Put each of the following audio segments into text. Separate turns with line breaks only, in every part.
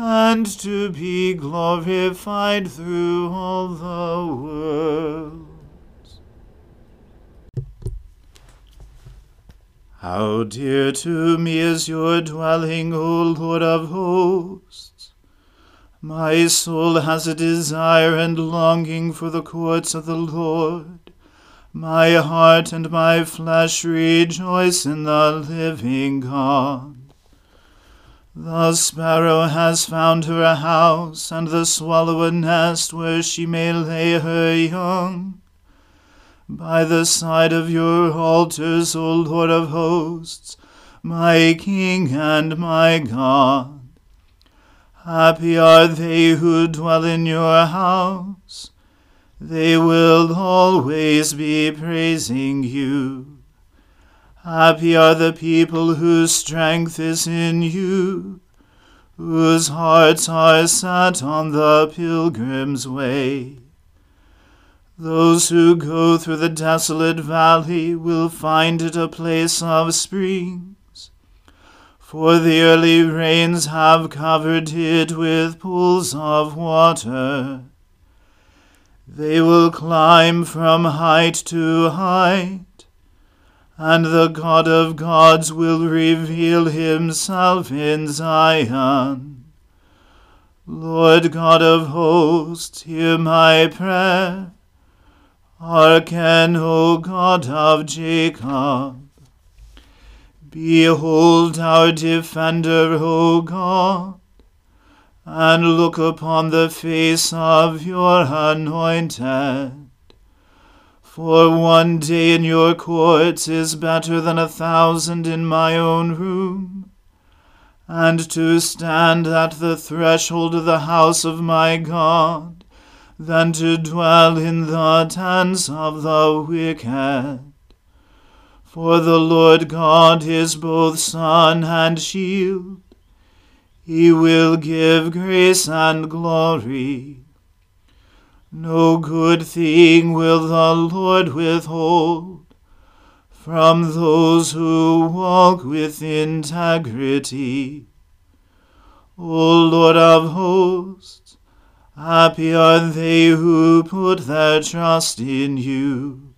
and to be glorified through all the worlds. How dear to me is your dwelling, O Lord of hosts! My soul has a desire and longing for the courts of the Lord. My heart and my flesh rejoice in the living God. The sparrow has found her a house, and the swallow a nest where she may lay her young. By the side of your altars, O Lord of hosts, my King and my God. Happy are they who dwell in your house. They will always be praising you. Happy are the people whose strength is in you, whose hearts are set on the pilgrim's way. Those who go through the desolate valley will find it a place of springs, for the early rains have covered it with pools of water. They will climb from height to height, and the God of gods will reveal himself in Zion. Lord God of hosts, hear my prayer. Hearken, O God of Jacob. Behold our defender, O God, and look upon the face of your anointed. For one day in your courts is better than a thousand in my own room. And to stand at the threshold of the house of my God, than to dwell in the tents of the wicked. For the Lord God is both sun and shield. He will give grace and glory. No good thing will the Lord withhold from those who walk with integrity. O Lord of hosts, happy are they who put their trust in you.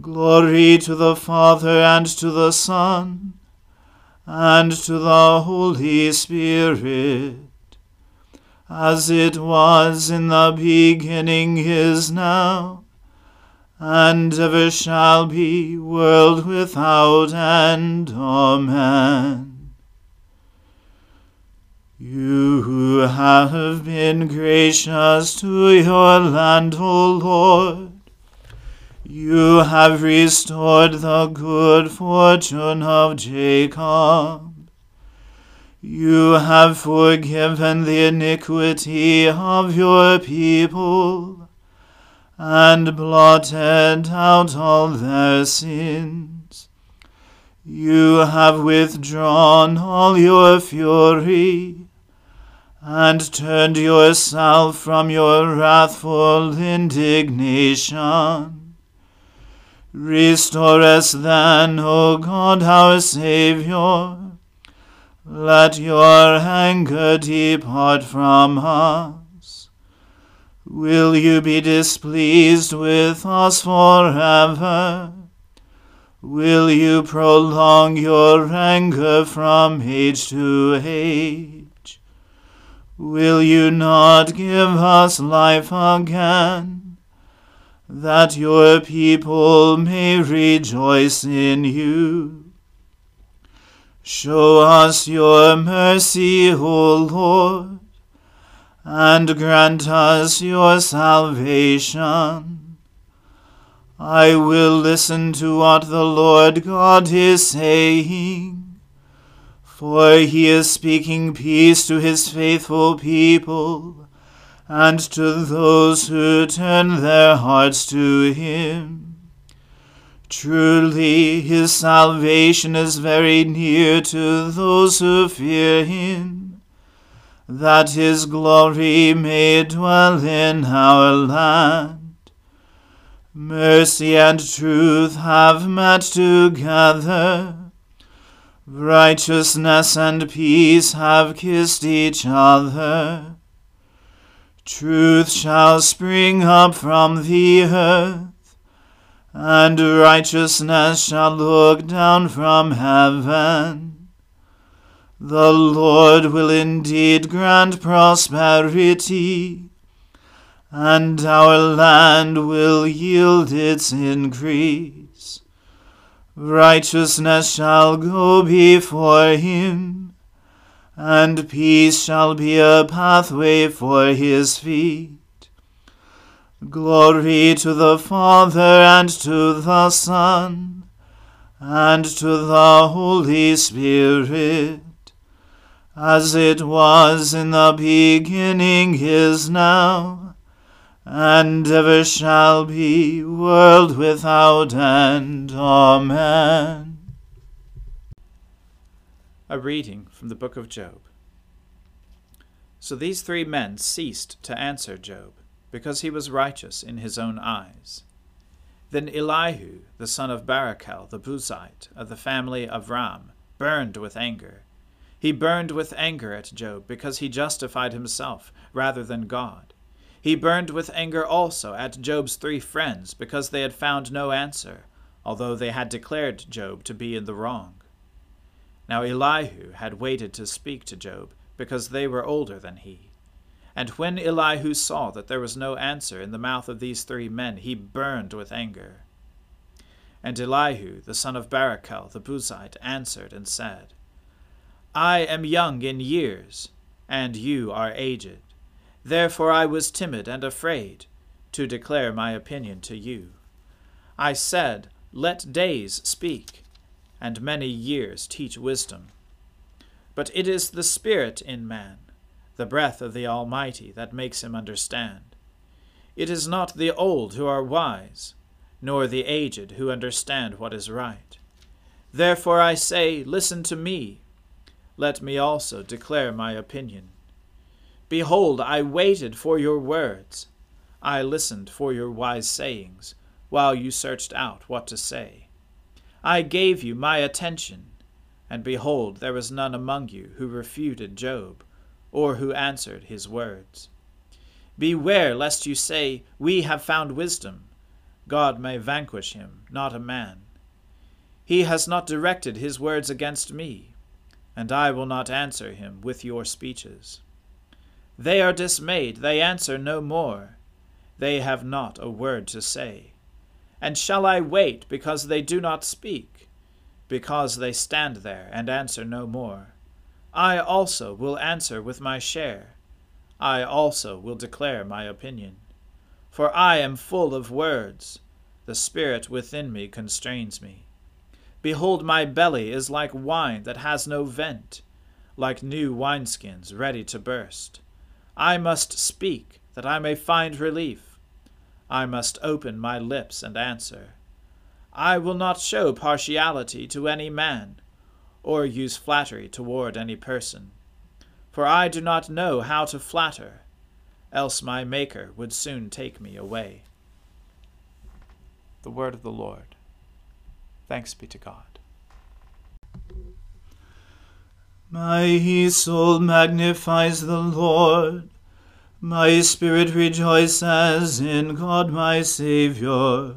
Glory to the Father and to the Son and to the Holy Spirit, as it was in the beginning is now, and ever shall be, world without end. Amen. You who have been gracious to your land, O Lord, you have restored the good fortune of Jacob. You have forgiven the iniquity of your people, and blotted out all their sins. You have withdrawn all your fury, and turned yourself from your wrathful indignation. Restore us then, O God our Saviour. Let your anger depart from us. Will you be displeased with us forever? Will you prolong your anger from age to age? Will you not give us life again? that your people may rejoice in you. Show us your mercy, O Lord, and grant us your salvation. I will listen to what the Lord God is saying, for he is speaking peace to his faithful people and to those who turn their hearts to him. Truly, his salvation is very near to those who fear him, that his glory may dwell in our land. Mercy and truth have met together. Righteousness and peace have kissed each other. Truth shall spring up from the earth, and righteousness shall look down from heaven. The Lord will indeed grant prosperity, and our land will yield its increase. Righteousness shall go before him and peace shall be a pathway for his feet. Glory to the Father and to the Son and to the Holy Spirit, as it was in the beginning is now, and ever shall be, world without end. Amen.
A reading from the book of Job. So these three men ceased to answer Job, because he was righteous in his own eyes. Then Elihu, the son of Barachel the Buzite, of the family of Ram, burned with anger. He burned with anger at Job, because he justified himself rather than God. He burned with anger also at Job's three friends, because they had found no answer, although they had declared Job to be in the wrong. Now Elihu had waited to speak to Job, because they were older than he. And when Elihu saw that there was no answer in the mouth of these three men, he burned with anger. And Elihu, the son of Barachel the Buzite, answered and said, I am young in years, and you are aged. Therefore I was timid and afraid to declare my opinion to you. I said, Let days speak, and many years teach wisdom. But it is the Spirit in man, the breath of the Almighty, that makes him understand. It is not the old who are wise, nor the aged who understand what is right. Therefore I say, Listen to me. Let me also declare my opinion. Behold, I waited for your words. I listened for your wise sayings, while you searched out what to say. I gave you my attention, and behold, there was none among you who refuted Job, or who answered his words. Beware lest you say, We have found wisdom. God may vanquish him, not a man. He has not directed his words against me, and I will not answer him with your speeches. They are dismayed, they answer no more. They have not a word to say. And shall I wait because they do not speak? Because they stand there and answer no more? I also will answer with my share. I also will declare my opinion. For I am full of words, the Spirit within me constrains me. Behold, my belly is like wine that has no vent, like new wineskins ready to burst. I must speak, that I may find relief. I must open my lips and answer. I will not show partiality to any man, or use flattery toward any person. For I do not know how to flatter else my Maker would soon take me away. The word of the Lord. Thanks be to God.
My soul magnifies the Lord. My spirit rejoices in God my Saviour.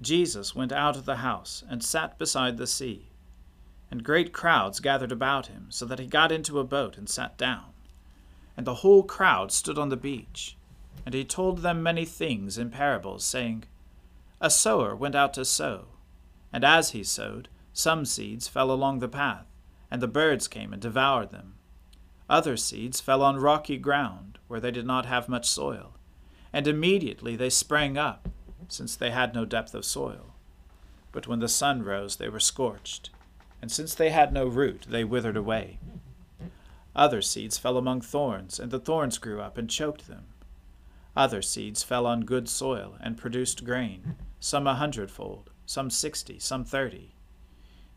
Jesus went out of the house and sat beside the sea, and great crowds gathered about him, so that he got into a boat and sat down and the whole crowd stood on the beach. And he told them many things in parables, saying, A sower went out to sow, and as he sowed, some seeds fell along the path, and the birds came and devoured them. Other seeds fell on rocky ground, where they did not have much soil, and immediately they sprang up, since they had no depth of soil. But when the sun rose, they were scorched, and since they had no root, they withered away. Other seeds fell among thorns, and the thorns grew up and choked them. Other seeds fell on good soil and produced grain, some a hundredfold, some sixty, some thirty.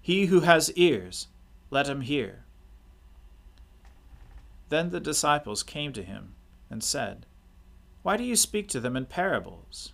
He who has ears, let him hear. Then the disciples came to him and said, Why do you speak to them in parables?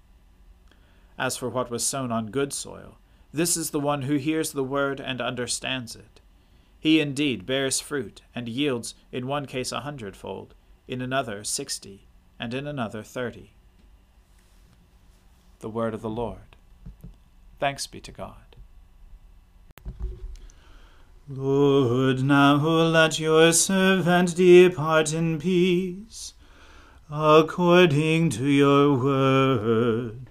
As for what was sown on good soil, this is the one who hears the word and understands it. He indeed bears fruit, and yields in one case a hundredfold, in another sixty, and in another thirty. The word of the Lord. Thanks be to God.
Lord, now let your servant depart in peace, according to your word.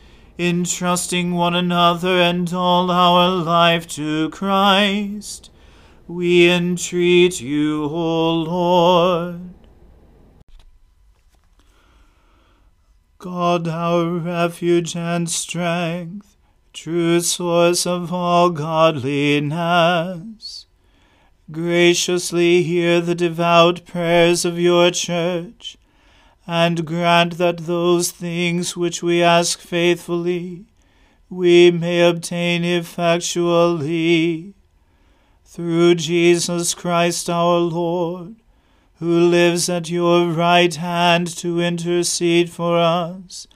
entrusting one another and all our life to Christ. We entreat you, O Lord. God, our refuge and strength, true source of all godliness, graciously hear the devout prayers of your church, and grant that those things which we ask faithfully we may obtain effectually. Through Jesus Christ our Lord who lives at your right hand to intercede for us,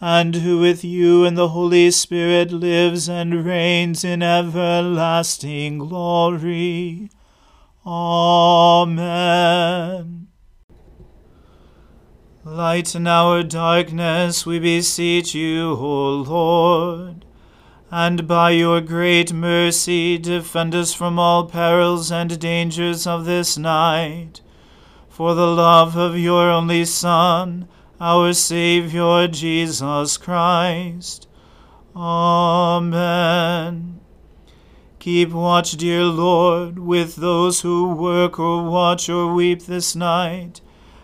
and who with you and the Holy Spirit lives and reigns in everlasting glory. Amen. Lighten our darkness, we beseech you, O Lord, and by your great mercy defend us from all perils and dangers of this night for the love of your only Son, our Saviour Jesus Christ. Amen. Keep watch, dear Lord, with those who work or watch or weep this night,